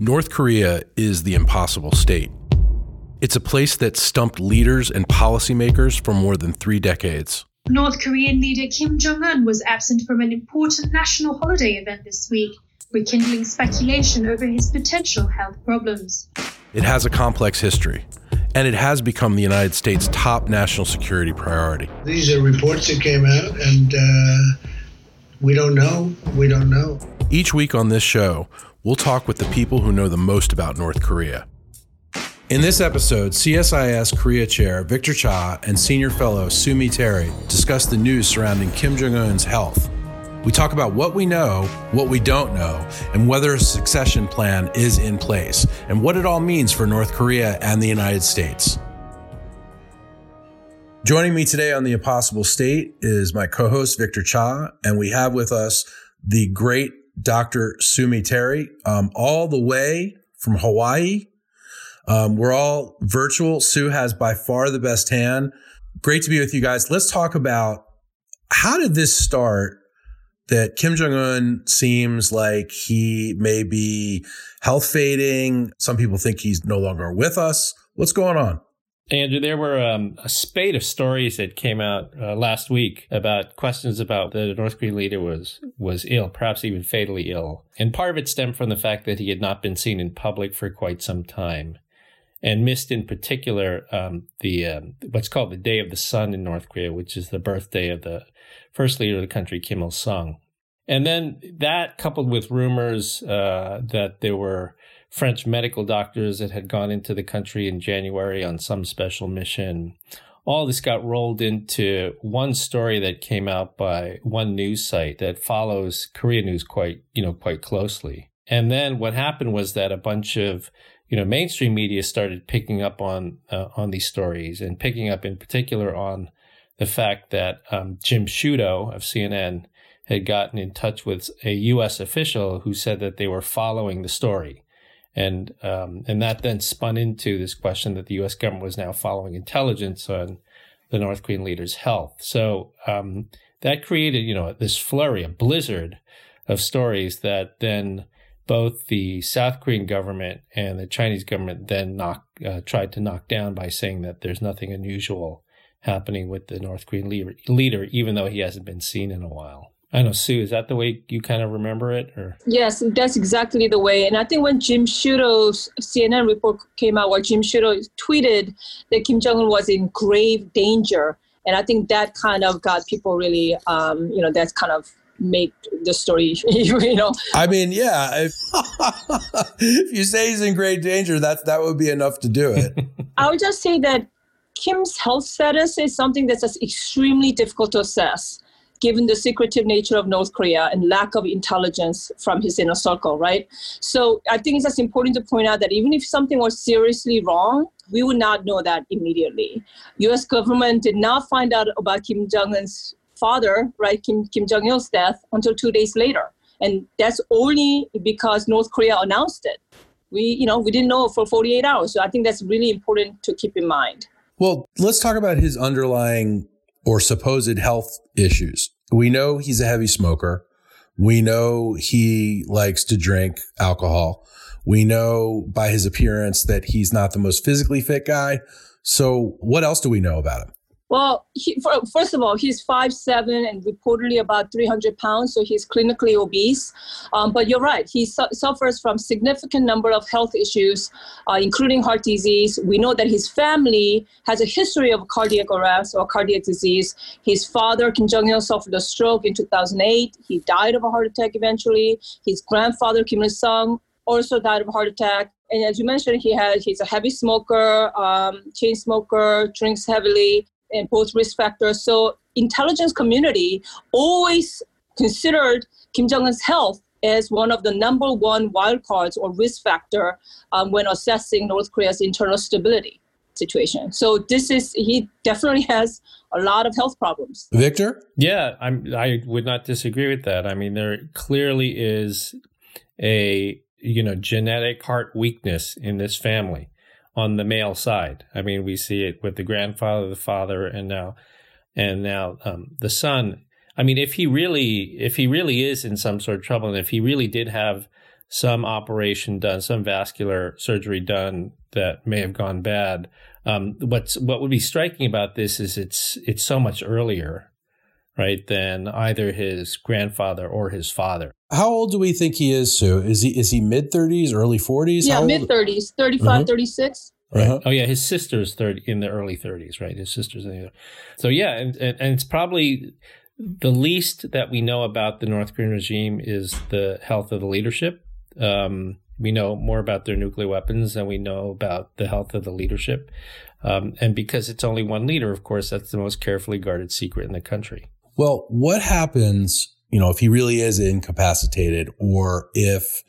North Korea is the impossible state. It's a place that stumped leaders and policymakers for more than three decades. North Korean leader Kim Jong un was absent from an important national holiday event this week, rekindling speculation over his potential health problems. It has a complex history, and it has become the United States' top national security priority. These are reports that came out, and uh, we don't know. We don't know. Each week on this show, we'll talk with the people who know the most about North Korea. In this episode, CSIS Korea Chair Victor Cha and Senior Fellow Sue-Mi Terry discuss the news surrounding Kim Jong un's health. We talk about what we know, what we don't know, and whether a succession plan is in place, and what it all means for North Korea and the United States. Joining me today on The Impossible State is my co host, Victor Cha, and we have with us the great Dr. Sue Mi Terry, um, all the way from Hawaii. Um, we're all virtual. Sue has by far the best hand. Great to be with you guys. Let's talk about how did this start that Kim Jong un seems like he may be health fading. Some people think he's no longer with us. What's going on? Andrew, there were um, a spate of stories that came out uh, last week about questions about the North Korean leader was was ill, perhaps even fatally ill, and part of it stemmed from the fact that he had not been seen in public for quite some time, and missed in particular um, the um, what's called the Day of the Sun in North Korea, which is the birthday of the first leader of the country, Kim Il Sung, and then that coupled with rumors uh, that there were French medical doctors that had gone into the country in January on some special mission. All this got rolled into one story that came out by one news site that follows Korea news quite, you know, quite closely. And then what happened was that a bunch of, you know, mainstream media started picking up on uh, on these stories and picking up in particular on the fact that um, Jim Sciutto of CNN had gotten in touch with a U.S. official who said that they were following the story and um, and that then spun into this question that the U.S. government was now following intelligence on the North Korean leader's health. So um, that created, you know, this flurry, a blizzard of stories that then both the South Korean government and the Chinese government then knock, uh, tried to knock down by saying that there's nothing unusual happening with the North Korean leader, leader even though he hasn't been seen in a while. I know, Sue, is that the way you kind of remember it? Or Yes, that's exactly the way. And I think when Jim Sciutto's CNN report came out, where Jim Sciutto tweeted that Kim Jong un was in grave danger. And I think that kind of got people really, um, you know, that's kind of made the story, you know. I mean, yeah, if, if you say he's in great danger, that that would be enough to do it. I would just say that Kim's health status is something that's just extremely difficult to assess given the secretive nature of North Korea and lack of intelligence from his inner circle, right? So I think it's just important to point out that even if something was seriously wrong, we would not know that immediately. U.S. government did not find out about Kim Jong Un's father, right, Kim Kim Jong Il's death until two days later, and that's only because North Korea announced it. We, you know, we didn't know for 48 hours. So I think that's really important to keep in mind. Well, let's talk about his underlying or supposed health issues. We know he's a heavy smoker. We know he likes to drink alcohol. We know by his appearance that he's not the most physically fit guy. So, what else do we know about him? Well, he, for, first of all, he's five seven and reportedly about 300 pounds, so he's clinically obese. Um, but you're right, he su- suffers from significant number of health issues, uh, including heart disease. We know that his family has a history of cardiac arrest or cardiac disease. His father, Kim Jong-il, suffered a stroke in 2008. He died of a heart attack eventually. His grandfather, Kim Il-sung, also died of a heart attack. And as you mentioned, he has he's a heavy smoker, um, chain smoker, drinks heavily and both risk factors. So intelligence community always considered Kim Jong Un's health as one of the number one wildcards or risk factor um, when assessing North Korea's internal stability situation. So this is he definitely has a lot of health problems. Victor? Yeah, I'm I would not disagree with that. I mean there clearly is a you know genetic heart weakness in this family on the male side. I mean, we see it with the grandfather, the father, and now, and now um, the son. I mean, if he really, if he really is in some sort of trouble, and if he really did have some operation done, some vascular surgery done that may have gone bad. Um, what's what would be striking about this is it's it's so much earlier, right, than either his grandfather or his father. How old do we think he is, Sue? Is he is he mid thirties, early forties? Yeah, mid 30s, 35, Mhm. 36. Right. Uh-huh. Oh yeah, his sister's thirty in the early thirties, right? His sister's in the so yeah, and, and and it's probably the least that we know about the North Korean regime is the health of the leadership. Um, we know more about their nuclear weapons than we know about the health of the leadership, um, and because it's only one leader, of course, that's the most carefully guarded secret in the country. Well, what happens, you know, if he really is incapacitated or if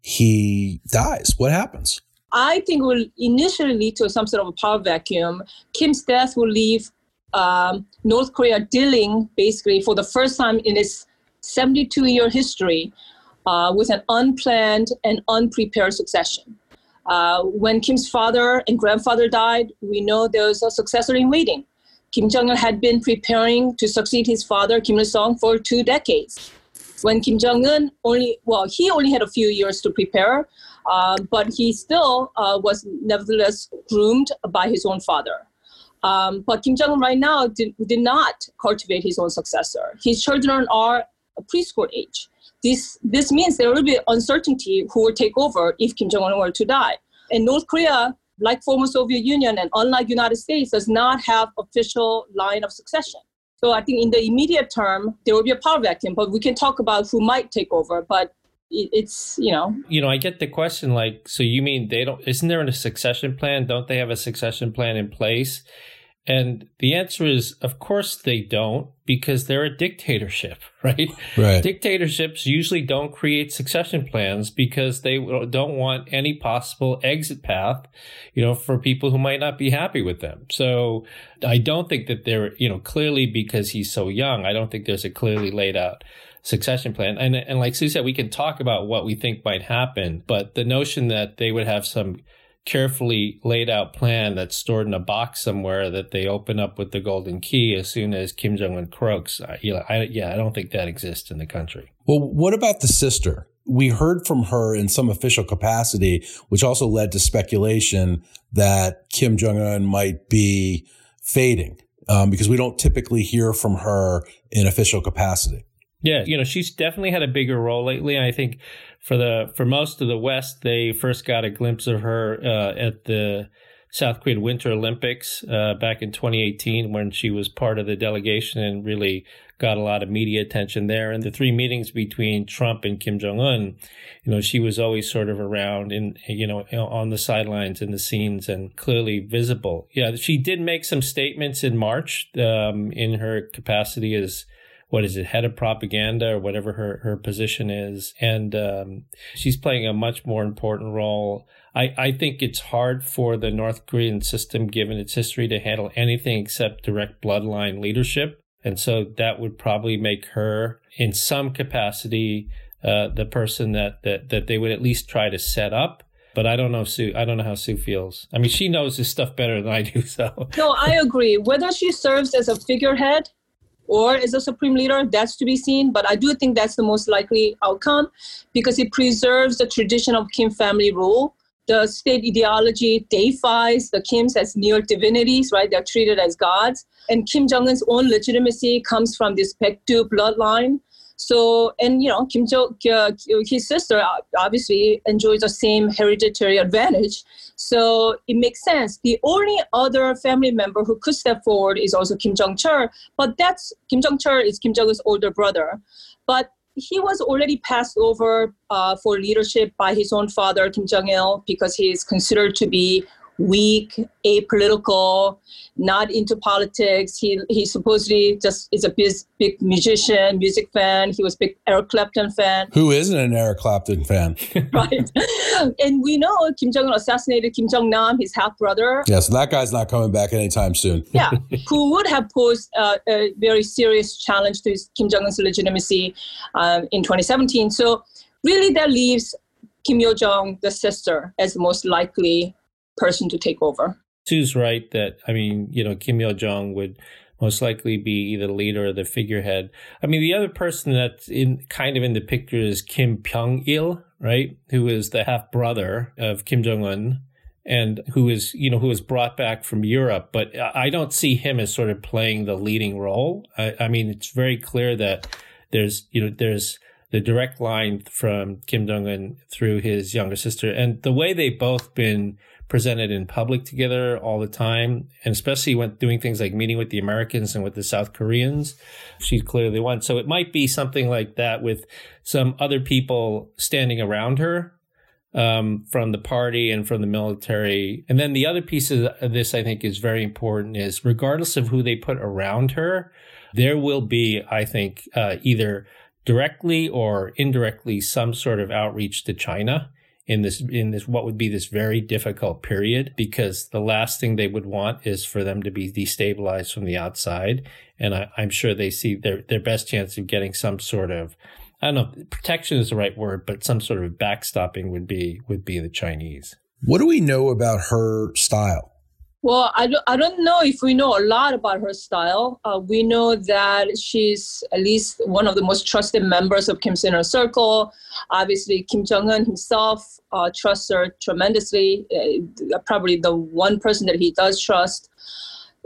he dies? What happens? I think will initially lead to some sort of a power vacuum. Kim's death will leave um, North Korea dealing basically for the first time in its 72 year history uh, with an unplanned and unprepared succession. Uh, when Kim's father and grandfather died, we know there was a successor in waiting. Kim Jong il had been preparing to succeed his father, Kim Il sung, for two decades. When Kim Jong un only, well, he only had a few years to prepare, uh, but he still uh, was nevertheless groomed by his own father. Um, but Kim Jong un right now did, did not cultivate his own successor. His children are preschool age. This, this means there will be uncertainty who will take over if Kim Jong un were to die. And North Korea, like former Soviet Union and unlike United States, does not have official line of succession. So I think in the immediate term, there will be a power vacuum, but we can talk about who might take over. But it's, you know, You know, I get the question like, so you mean they don't, isn't there a succession plan? Don't they have a succession plan in place? And the answer is, of course they don't, because they're a dictatorship, right? Right. Dictatorships usually don't create succession plans because they don't want any possible exit path, you know, for people who might not be happy with them. So I don't think that they're, you know, clearly because he's so young, I don't think there's a clearly laid out succession plan. And, and like Sue said, we can talk about what we think might happen, but the notion that they would have some carefully laid out plan that's stored in a box somewhere that they open up with the golden key as soon as Kim Jong Un croaks. I, you know, I, yeah, I don't think that exists in the country. Well, what about the sister? We heard from her in some official capacity, which also led to speculation that Kim Jong Un might be fading um, because we don't typically hear from her in official capacity. Yeah, you know, she's definitely had a bigger role lately. I think for the for most of the West, they first got a glimpse of her uh, at the South Korean Winter Olympics uh, back in 2018 when she was part of the delegation and really got a lot of media attention there. And the three meetings between Trump and Kim Jong Un, you know, she was always sort of around in, you know, on the sidelines in the scenes and clearly visible. Yeah, she did make some statements in March um, in her capacity as what is it, head of propaganda or whatever her, her position is. And um, she's playing a much more important role. I, I think it's hard for the North Korean system, given its history, to handle anything except direct bloodline leadership. And so that would probably make her, in some capacity, uh, the person that, that, that they would at least try to set up. But I don't know Sue. I don't know how Sue feels. I mean, she knows this stuff better than I do. So no, I agree. Whether she serves as a figurehead or as a supreme leader, that's to be seen. But I do think that's the most likely outcome because it preserves the tradition of Kim family rule. The state ideology deifies the Kims as near divinities, right? They're treated as gods. And Kim Jong un's own legitimacy comes from this Baekdu bloodline. So, and you know, Kim Jong, uh, his sister obviously enjoys the same hereditary advantage. So it makes sense. The only other family member who could step forward is also Kim Jong Chul, but that's Kim Jong Chul is Kim Jong Un's older brother, but he was already passed over uh, for leadership by his own father Kim Jong Il because he is considered to be weak, apolitical, not into politics. He he supposedly just is a big, big musician, music fan. He was a big Eric Clapton fan, Who isn't an Eric Clapton fan? right? and we know Kim Jong Un assassinated Kim Jong Nam, his half brother. yeah, so that guy's not coming back anytime soon. yeah, who would have posed uh, a very serious challenge to his, Kim Jong Un's legitimacy um, in 2017. So really, that leaves Kim Yo Jong, the sister, as most likely person to take over. Sue's right that I mean, you know, Kim Yo Jong would most likely be either the leader or the figurehead. I mean, the other person that's in kind of in the picture is Kim Pyong Il, right? Who is the half brother of Kim Jong Un and who is, you know, who was brought back from Europe. But I don't see him as sort of playing the leading role. I, I mean, it's very clear that there's, you know, there's the direct line from Kim Jong Un through his younger sister, and the way they've both been presented in public together all the time, and especially when doing things like meeting with the Americans and with the South Koreans, She clearly one. So it might be something like that with some other people standing around her um, from the party and from the military. And then the other piece of this I think is very important is regardless of who they put around her, there will be, I think, uh, either directly or indirectly some sort of outreach to China in this in this what would be this very difficult period because the last thing they would want is for them to be destabilized from the outside and I, am sure they see their their best chance of getting some sort of I don't know protection is the right word but some sort of backstopping would be would be the Chinese. What do we know about her style? Well, I don't, I don't know if we know a lot about her style. Uh, we know that she's at least one of the most trusted members of Kim's inner circle. Obviously, Kim Jong un himself uh, trusts her tremendously, uh, probably the one person that he does trust.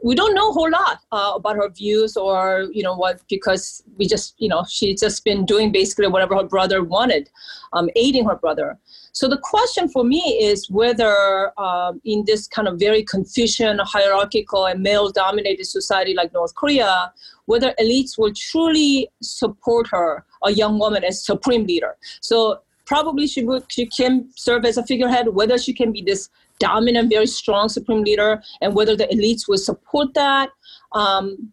We don't know a whole lot uh, about her views or, you know, what, because we just, you know, she's just been doing basically whatever her brother wanted, um, aiding her brother. So the question for me is whether um, in this kind of very Confucian, hierarchical, and male-dominated society like North Korea, whether elites will truly support her, a young woman, as supreme leader. So probably she would, she can serve as a figurehead. Whether she can be this dominant, very strong supreme leader, and whether the elites will support that, um,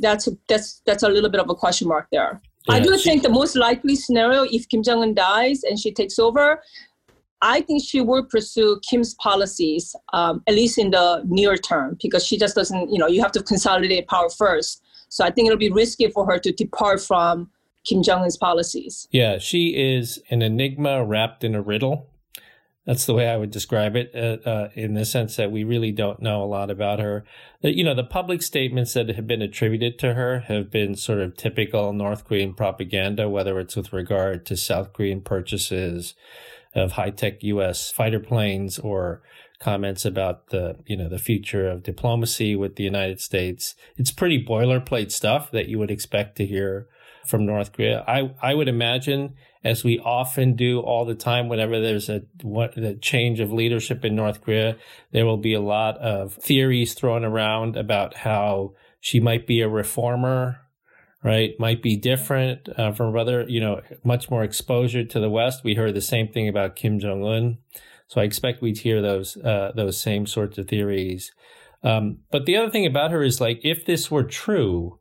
that's that's that's a little bit of a question mark there. Yeah, I do she, think the most likely scenario, if Kim Jong Un dies and she takes over, I think she will pursue Kim's policies, um, at least in the near term, because she just doesn't, you know, you have to consolidate power first. So I think it'll be risky for her to depart from Kim Jong un's policies. Yeah, she is an enigma wrapped in a riddle. That's the way I would describe it, uh, uh, in the sense that we really don't know a lot about her. You know, the public statements that have been attributed to her have been sort of typical North Korean propaganda, whether it's with regard to South Korean purchases of high tech U.S. fighter planes or comments about the you know the future of diplomacy with the United States. It's pretty boilerplate stuff that you would expect to hear from North Korea. I I would imagine, as we often do all the time, whenever there's a what the change of leadership in North Korea, there will be a lot of theories thrown around about how she might be a reformer right, might be different uh, from brother, you know, much more exposure to the West. We heard the same thing about Kim Jong Un, so I expect we'd hear those uh, those same sorts of theories. Um, but the other thing about her is like, if this were true,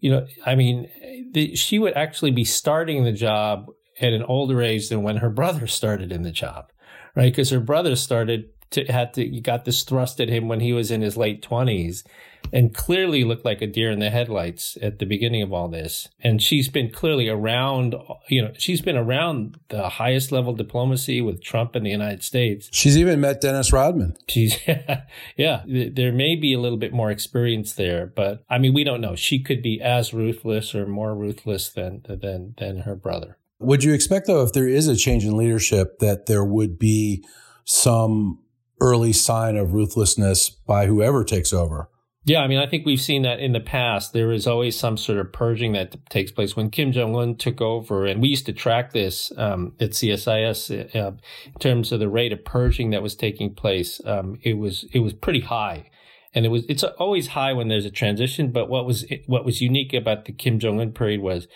you know, I mean, the, she would actually be starting the job at an older age than when her brother started in the job, right? Because her brother started to had to you got this thrust at him when he was in his late twenties, and clearly looked like a deer in the headlights at the beginning of all this. And she's been clearly around, you know, she's been around the highest level diplomacy with Trump in the United States. She's even met Dennis Rodman. She's, yeah, there may be a little bit more experience there, but I mean, we don't know. She could be as ruthless or more ruthless than than than her brother. Would you expect, though, if there is a change in leadership, that there would be some early sign of ruthlessness by whoever takes over? Yeah, I mean, I think we've seen that in the past. There is always some sort of purging that takes place. When Kim Jong Un took over, and we used to track this um, at CSIS uh, in terms of the rate of purging that was taking place, um, it was it was pretty high, and it was it's always high when there's a transition. But what was what was unique about the Kim Jong Un period was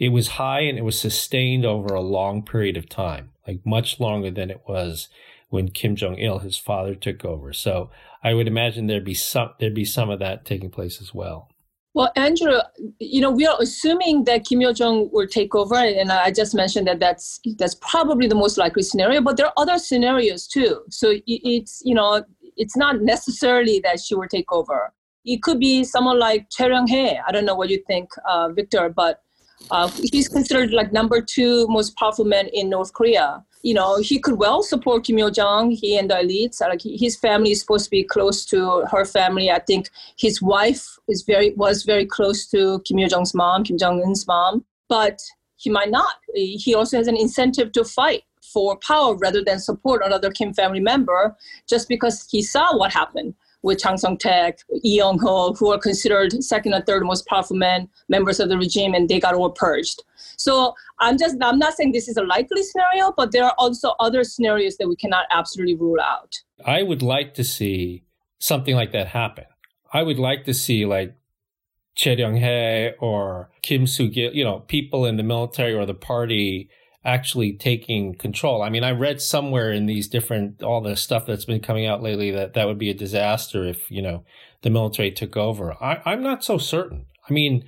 it was high and it was sustained over a long period of time, like much longer than it was when Kim Jong Il, his father, took over. So I would imagine there'd be some there'd be some of that taking place as well. Well, Andrew, you know, we are assuming that Kim Yo Jong will take over, and I just mentioned that that's that's probably the most likely scenario. But there are other scenarios too. So it's you know, it's not necessarily that she will take over. It could be someone like Choi Ryong-hae. I don't know what you think, uh, Victor, but Uh, he's considered like number two most powerful man in North Korea. You know, he could well support Kim Yo Jong. He and the elites, like his family is supposed to be close to her family. I think his wife is very was very close to Kim Yo Jong's mom, Kim Jong Un's mom. But he might not. He also has an incentive to fight for power rather than support another Kim family member, just because he saw what happened with Chang Song-taek, Lee Young-ho, who are considered second and third most powerful men, members of the regime, and they got all purged. So I'm just I'm not saying this is a likely scenario, but there are also other scenarios that we cannot absolutely rule out. I would like to see something like that happen. I would like to see like Choi Ryong-hae or Kim Soo-gil, you know, people in the military or the party actually taking control. I mean, I read somewhere in these different, all the stuff that's been coming out lately that that would be a disaster if, you know, the military took over. I, I'm not so certain. I mean,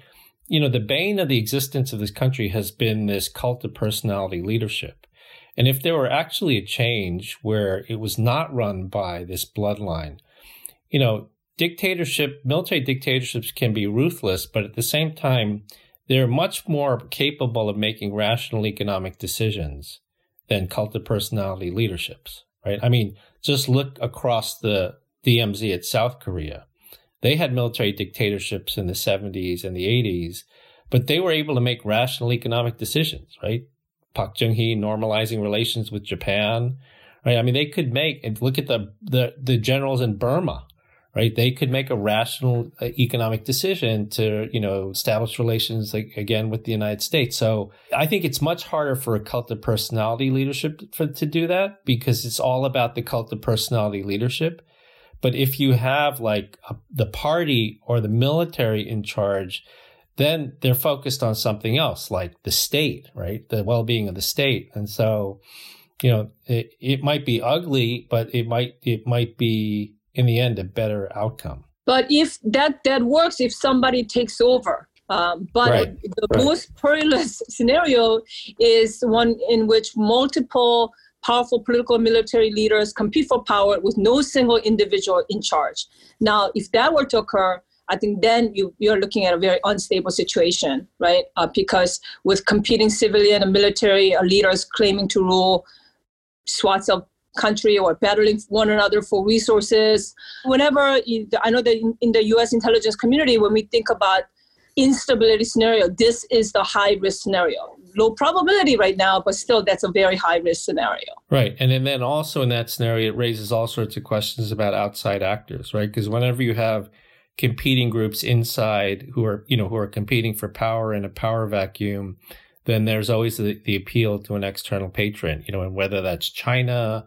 you know, the bane of the existence of this country has been this cult of personality leadership. And if there were actually a change where it was not run by this bloodline, you know, dictatorship, military dictatorships can be ruthless, but at the same time, they're much more capable of making rational economic decisions than cult of personality leaderships, right? I mean, just look across the DMZ at South Korea. They had military dictatorships in the 70s and the 80s, but they were able to make rational economic decisions, right? Park Chung-hee normalizing relations with Japan, right? I mean, they could make look at the the the generals in Burma, right? They could make a rational uh, economic decision to, you know, establish relations like, again with the United States. So I think it's much harder for a cult of personality leadership for, to do that because it's all about the cult of personality leadership. But if you have like a, the party or the military in charge, then they're focused on something else, like the state, right? The well-being of the state. And so, you know, it, it might be ugly, but it might, it might be in the end a better outcome. But if that that works, if somebody takes over, um, but right. the right. most perilous scenario is one in which multiple powerful political military leaders compete for power with no single individual in charge. Now, if that were to occur, I think then you, you're looking at a very unstable situation, right? Uh, because with competing civilian and military leaders claiming to rule swaths of country or battling one another for resources. Whenever I know that in, in the U.S. intelligence community, when we think about instability scenario, this is the high risk scenario. Low probability right now, but still that's a very high risk scenario. Right. And, and then also in that scenario, it raises all sorts of questions about outside actors, right? Because whenever you have competing groups inside who are, you know, who are competing for power in a power vacuum, then there's always the, the appeal to an external patron, you know, and whether that's China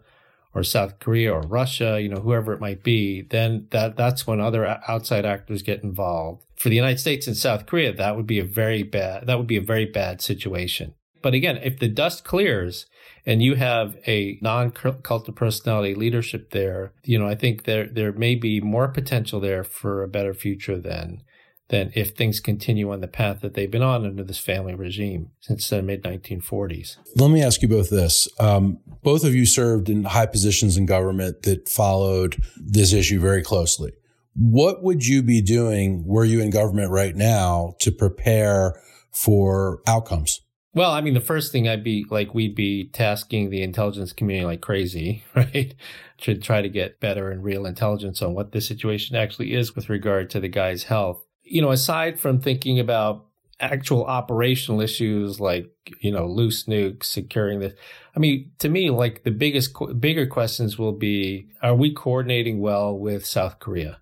or South Korea or Russia, you know, whoever it might be, then that that's when other outside actors get involved. For the United States and South Korea, that would be a very bad that would be a very bad situation. But again, if the dust clears and you have a non-cult of personality leadership there, you know, I think there there may be more potential there for a better future than than if things continue on the path that they've been on under this family regime since the mid 1940s. Let me ask you both this. Um, both of you served in high positions in government that followed this issue very closely. What would you be doing were you in government right now to prepare for outcomes? Well, I mean, the first thing I'd be like, we'd be tasking the intelligence community like crazy, right? to try to get better and real intelligence on what the situation actually is with regard to the guy's health you know, aside from thinking about actual operational issues like, you know, loose nukes, securing this, I mean, to me, like the biggest, bigger questions will be, are we coordinating well with South Korea?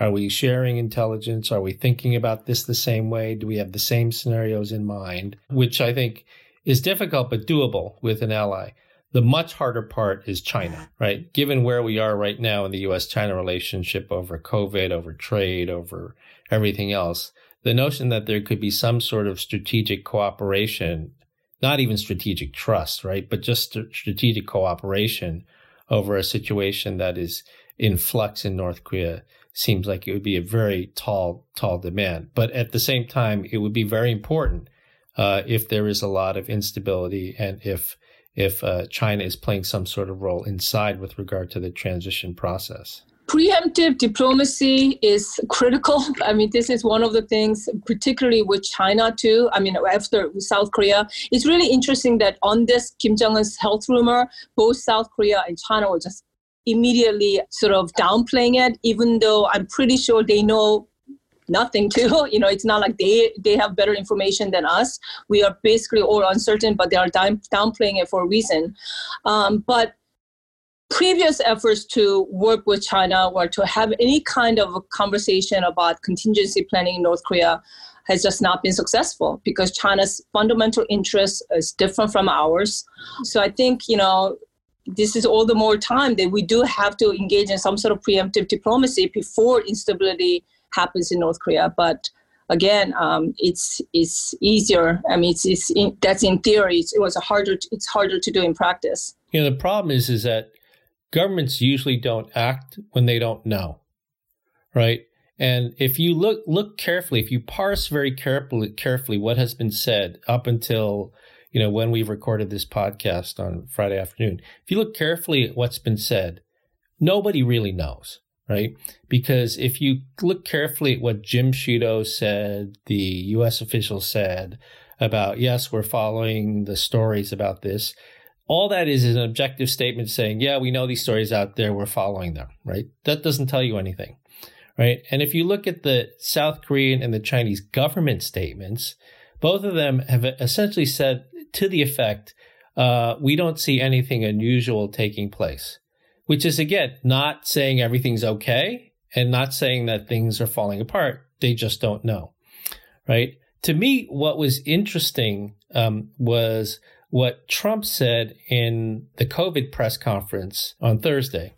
Are we sharing intelligence? Are we thinking about this the same way? Do we have the same scenarios in mind? Which I think is difficult but doable with an ally. The much harder part is China, right? Given where we are right now in the US China relationship over COVID, over trade, over everything else, the notion that there could be some sort of strategic cooperation, not even strategic trust, right? But just strategic cooperation over a situation that is in flux in North Korea seems like it would be a very tall, tall demand. But at the same time, it would be very important uh, if there is a lot of instability and if if uh, China is playing some sort of role inside with regard to the transition process. Preemptive diplomacy is critical. I mean, this is one of the things, particularly with China too. I mean, after South Korea, it's really interesting that on this Kim Jong Un's health rumor, both South Korea and China were just immediately sort of downplaying it, even though I'm pretty sure they know nothing too. You know, it's not like they they have better information than us. We are basically all uncertain, but they are down, downplaying it for a reason. Um, but previous efforts to work with China or to have any kind of a conversation about contingency planning in North Korea has just not been successful because China's fundamental interest is different from ours. So I think, you know, this is all the more time that we do have to engage in some sort of preemptive diplomacy before instability happens in North Korea. But again, um, it's it's easier. I mean, it's, it's in, that's in theory. It's, it was harder. It's harder to do in practice. You know, the problem is is that governments usually don't act when they don't know, right? And if you look look carefully, if you parse very carefully carefully what has been said up until you know when we've recorded this podcast on Friday afternoon, if you look carefully at what's been said, nobody really knows, right? Because if you look carefully at what Jim Sciutto said, the U.S. official said about yes, we're following the stories about this all that is is an objective statement saying, yeah, we know these stories out there, we're following them, right? That doesn't tell you anything, right? And if you look at the South Korean and the Chinese government statements, both of them have essentially said to the effect, uh, we don't see anything unusual taking place, which is again not saying everything's okay and not saying that things are falling apart. They just don't know, right? To me, what was interesting um, was what Trump said in the COVID press conference on Thursday,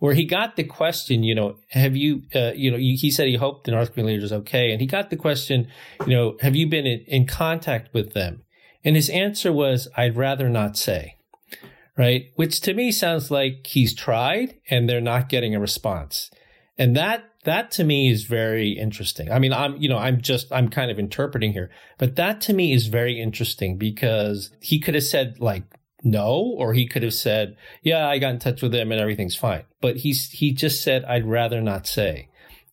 where he got the question, you know, have you, uh, you know, he said he hoped the North Korean leaders okay. And he got the question, you know, have you been in, in contact with them? And his answer was, I'd rather not say. Right. Which to me sounds like he's tried and they're not getting a response. And that that to me is very interesting. I mean, I'm, you know, I'm just, I'm kind of interpreting here, but that to me is very interesting because he could have said like, no, or he could have said, yeah, I got in touch with him and everything's fine. But he's, he just said, I'd rather not say,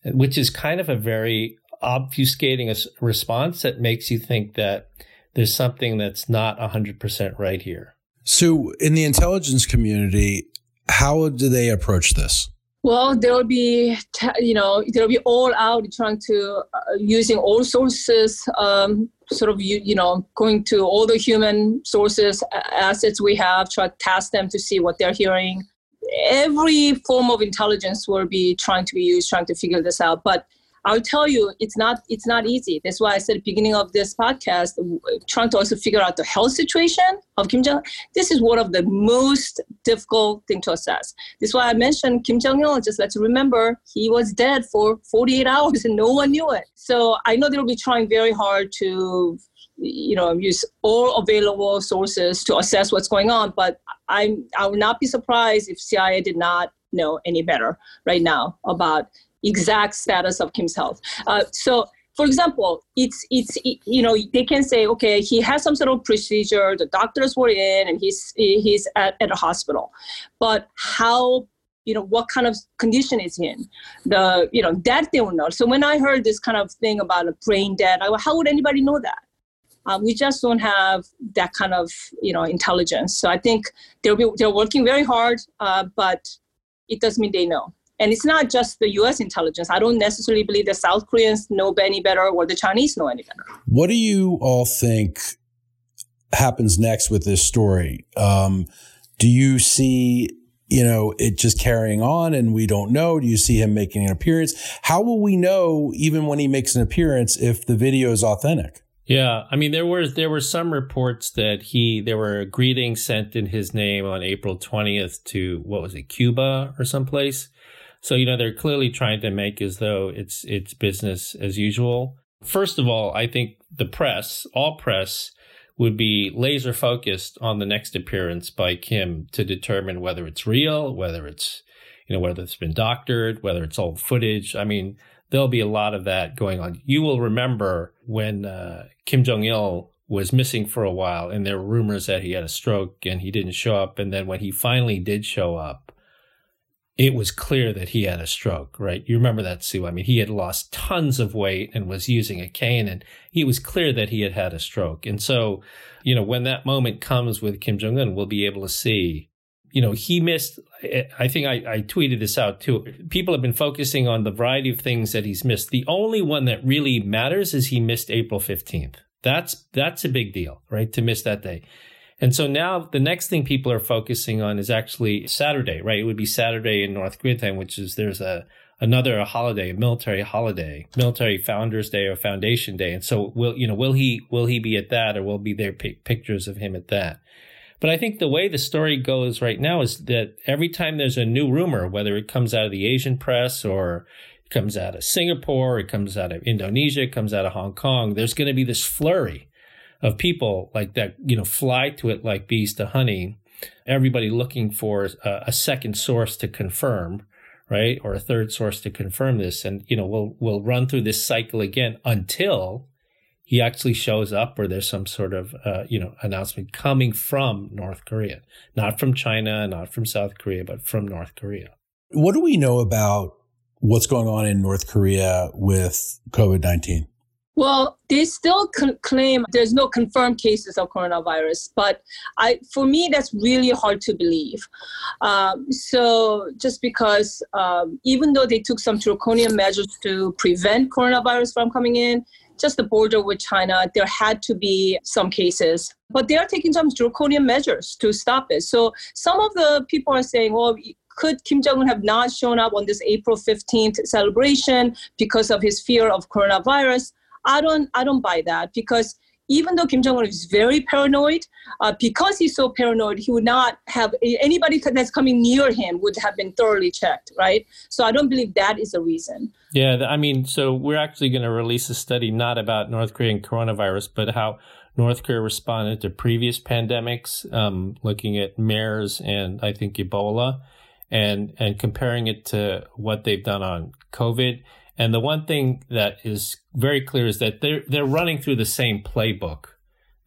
which is kind of a very obfuscating response that makes you think that there's something that's not 100% right here. So, in the intelligence community, how do they approach this? Well, there will be, you know, there will be all out trying to uh, using all sources, um, sort of, you, you know, going to all the human sources, assets we have, try to task them to see what they're hearing. Every form of intelligence will be trying to be used, trying to figure this out. But I'll tell you, it's not it's not easy. That's why I said at the beginning of this podcast, trying to also figure out the health situation of Kim Jong. This is one of the most difficult thing to assess. This is why I mentioned Kim Jong Il. Just let's remember he was dead for 48 hours and no one knew it. So I know they'll be trying very hard to you know use all available sources to assess what's going on. But I'm I would not be surprised if CIA did not know any better right now about exact status of Kim's health. Uh, so, for example, it's it's you know they can say okay he has some sort of procedure, the doctors were in, and he's he's at, at a hospital, but how you know what kind of condition is he in? The you know that they will know. So when i heard this kind of thing about a brain dead I, how would anybody know that? Uh, we just don't have that kind of you know intelligence. So i think they'll be they're working very hard uh, but it doesn't mean they know and it's not just the US intelligence. I don't necessarily believe the South Koreans know any better or the Chinese know any better. What do you all think happens next with this story? Um, do you see you know, it just carrying on and we don't know. Do you see him making an appearance? How will we know even when he makes an appearance if the video is authentic? Yeah, I mean there were there were some reports that he there were greetings sent in his name on April 20th to what was it Cuba or someplace so, you know, they're clearly trying to make as though it's it's business as usual. First of all, I think the press, all press, would be laser focused on the next appearance by Kim to determine whether it's real, whether it's you know, whether it's been doctored, whether it's old footage. I mean, there'll be a lot of that going on. You will remember when uh, Kim Jong Il was missing for a while, and there were rumors that he had a stroke and he didn't show up. And then when he finally did show up, it was clear that he had a stroke, right? You remember that, Sue? I mean, he had lost tons of weight and was using a cane, and it was clear that he had had a stroke. And so, you know, when that moment comes with Kim Jong Un, we'll be able to see. You know, he missed. I think I, I tweeted this out too. People have been focusing on the variety of things that he's missed. The only one that really matters is he missed April fifteenth. That's that's a big deal, right? To miss that day. And so now the next thing people are focusing on is actually Saturday, right? It would be Saturday in North Korea time, which is there's a another holiday, a military holiday, military founders day or foundation day. And so will, you know, will he, will he be at that or will be there pictures of him at that? But I think the way the story goes right now is that every time there's a new rumor, whether it comes out of the Asian press or it comes out of Singapore, it comes out of Indonesia, it comes out of Hong Kong, there's going to be this flurry of people like that, you know, fly to it like bees to honey. Everybody looking for a, a second source to confirm, right, or a third source to confirm this, and you know, we'll we'll run through this cycle again until he actually shows up or there's some sort of uh, you know announcement coming from North Korea, not from China, not from South Korea, but from North Korea. What do we know about what's going on in North Korea with COVID nineteen? Well, they still con- claim there's no confirmed cases of coronavirus, but I, for me, that's really hard to believe. Um, so, just because um, even though they took some draconian measures to prevent coronavirus from coming in, just the border with China, there had to be some cases, but they are taking some draconian measures to stop it. So, some of the people are saying, well, could Kim Jong un have not shown up on this April 15th celebration because of his fear of coronavirus? I don't I don't buy that because even though Kim Jong Un is very paranoid, uh, because he's so paranoid, he would not have anybody that's coming near him would have been thoroughly checked, right? So I don't believe that is a reason. Yeah, I mean, so we're actually going to release a study not about North Korean coronavirus, but how North Korea responded to previous pandemics, um, looking at MERS and I think Ebola, and and comparing it to what they've done on COVID and the one thing that is very clear is that they're they're running through the same playbook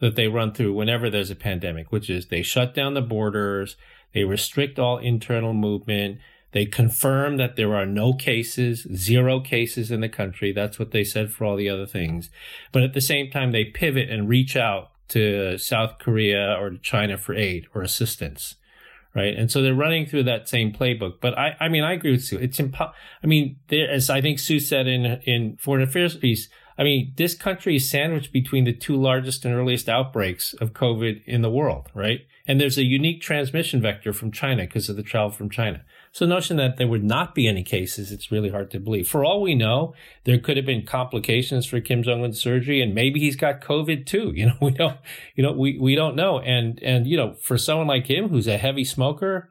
that they run through whenever there's a pandemic, which is they shut down the borders, they restrict all internal movement, they confirm that there are no cases, zero cases in the country. That's what they said for all the other things. But at the same time, they pivot and reach out to South Korea or China for aid or assistance right? And so they're running through that same playbook. But I, I mean, I agree with Sue. It's impo- I mean, there, as I think Sue said in in Foreign Affairs piece, I mean, this country is sandwiched between the two largest and earliest outbreaks of COVID in the world, right? And there's a unique transmission vector from China because of the travel from China. So the notion that there would not be any cases, it's really hard to believe. For all we know, there could have been complications for Kim Jong Un's surgery, and maybe he's got COVID too. You know, we don't, you know, we, we don't know. And and you know, for someone like him who's a heavy smoker,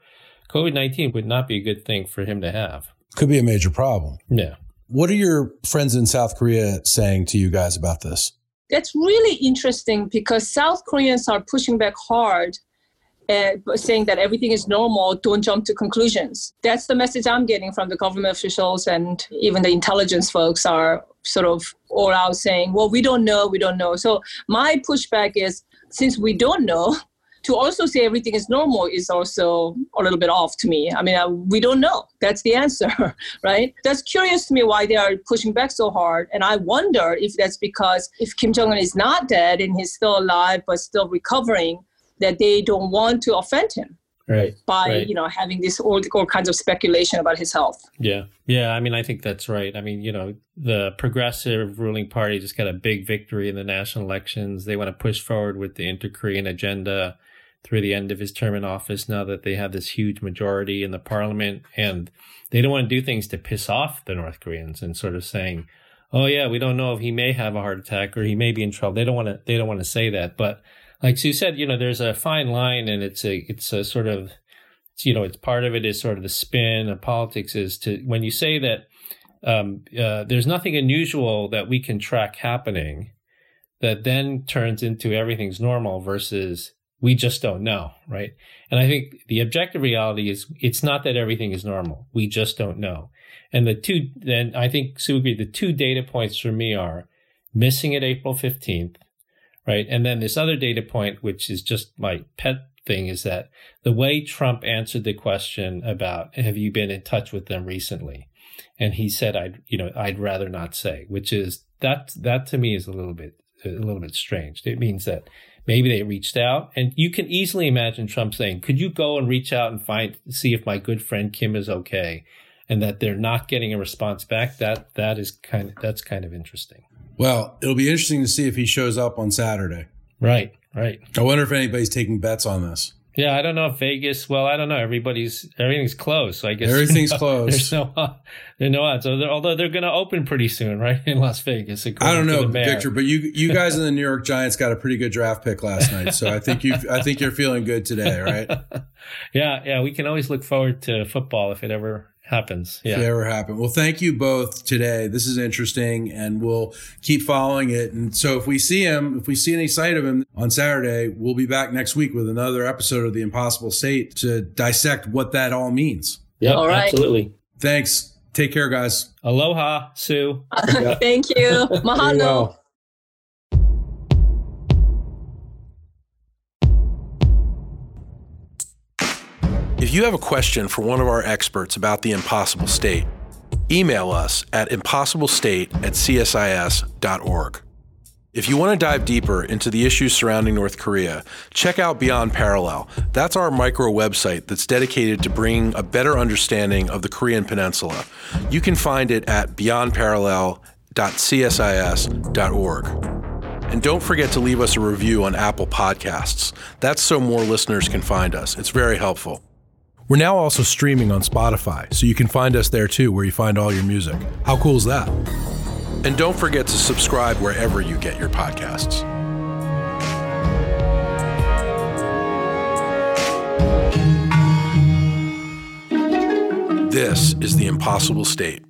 COVID nineteen would not be a good thing for him to have. Could be a major problem. Yeah. What are your friends in South Korea saying to you guys about this? That's really interesting because South Koreans are pushing back hard uh, saying that everything is normal, don't jump to conclusions. That's the message I'm getting from the government officials and even the intelligence folks are sort of all out saying, well, we don't know, we don't know. So my pushback is since we don't know, to also say everything is normal is also a little bit off to me. I mean, uh, we don't know. That's the answer, right? That's curious to me why they are pushing back so hard. And I wonder if that's because if Kim Jong un is not dead and he's still alive but still recovering, that they don't want to offend him right by right. you know having this all, all kinds of speculation about his health. Yeah. Yeah i mean i think that's right. I mean you know the progressive ruling party just got a big victory in the national elections. They want to push forward with the inter-korean agenda through the end of his term in office now that they have this huge majority in the parliament. And they don't want to do things to piss off the north koreans and sort of saying oh yeah we don't know if he may have a heart attack or he may be in trouble. They don't want to they don't want to say that. But like Sue said, you know, there's a fine line, and it's a it's a sort of, you know, it's part of it is sort of the spin of politics is to when you say that um, uh, there's nothing unusual that we can track happening, that then turns into everything's normal versus we just don't know, right? And I think the objective reality is it's not that everything is normal. We just don't know. And the two, then I think Sue agreed, the two data points for me are missing at April 15th right? And then this other data point, which is just my pet thing, is that the way Trump answered the question about have you been in touch with them recently, and he said I'd you know I'd rather not say, which is that that to me is a little bit a little bit strange. It means that maybe they reached out, and you can easily imagine Trump saying, "Could you go and reach out and find see if my good friend Kim is okay?" And that they're not getting a response back. That that is kind of that's kind of interesting. Well, it'll be interesting to see if he shows up on Saturday. Right, right. I wonder if anybody's taking bets on this. Yeah, I don't know if Vegas. Well, I don't know. Everybody's everything's closed, so I guess everything's no, closed. There's no, there's no odds. So they're, although they're going to open pretty soon, right in Las Vegas. I don't know, Victor, but you you guys in the New York Giants got a pretty good draft pick last night, so I think you I think you're feeling good today, right? yeah, yeah. We can always look forward to football if it ever happens. Yeah. If it ever happen. Well, thank you both today. This is interesting and we'll keep following it. And so if we see him, if we see any sight of him on Saturday, we'll be back next week with another episode of The Impossible State to dissect what that all means. Yeah, all right. absolutely. Thanks. Take care, guys. Aloha, Sue. Thank you. Mahalo. If you have a question for one of our experts about the impossible state, email us at impossiblestate at csis.org. If you want to dive deeper into the issues surrounding North Korea, check out Beyond Parallel. That's our micro website that's dedicated to bringing a better understanding of the Korean Peninsula. You can find it at beyondparallel.csis.org. And don't forget to leave us a review on Apple Podcasts. That's so more listeners can find us. It's very helpful. We're now also streaming on Spotify, so you can find us there too, where you find all your music. How cool is that? And don't forget to subscribe wherever you get your podcasts. This is The Impossible State.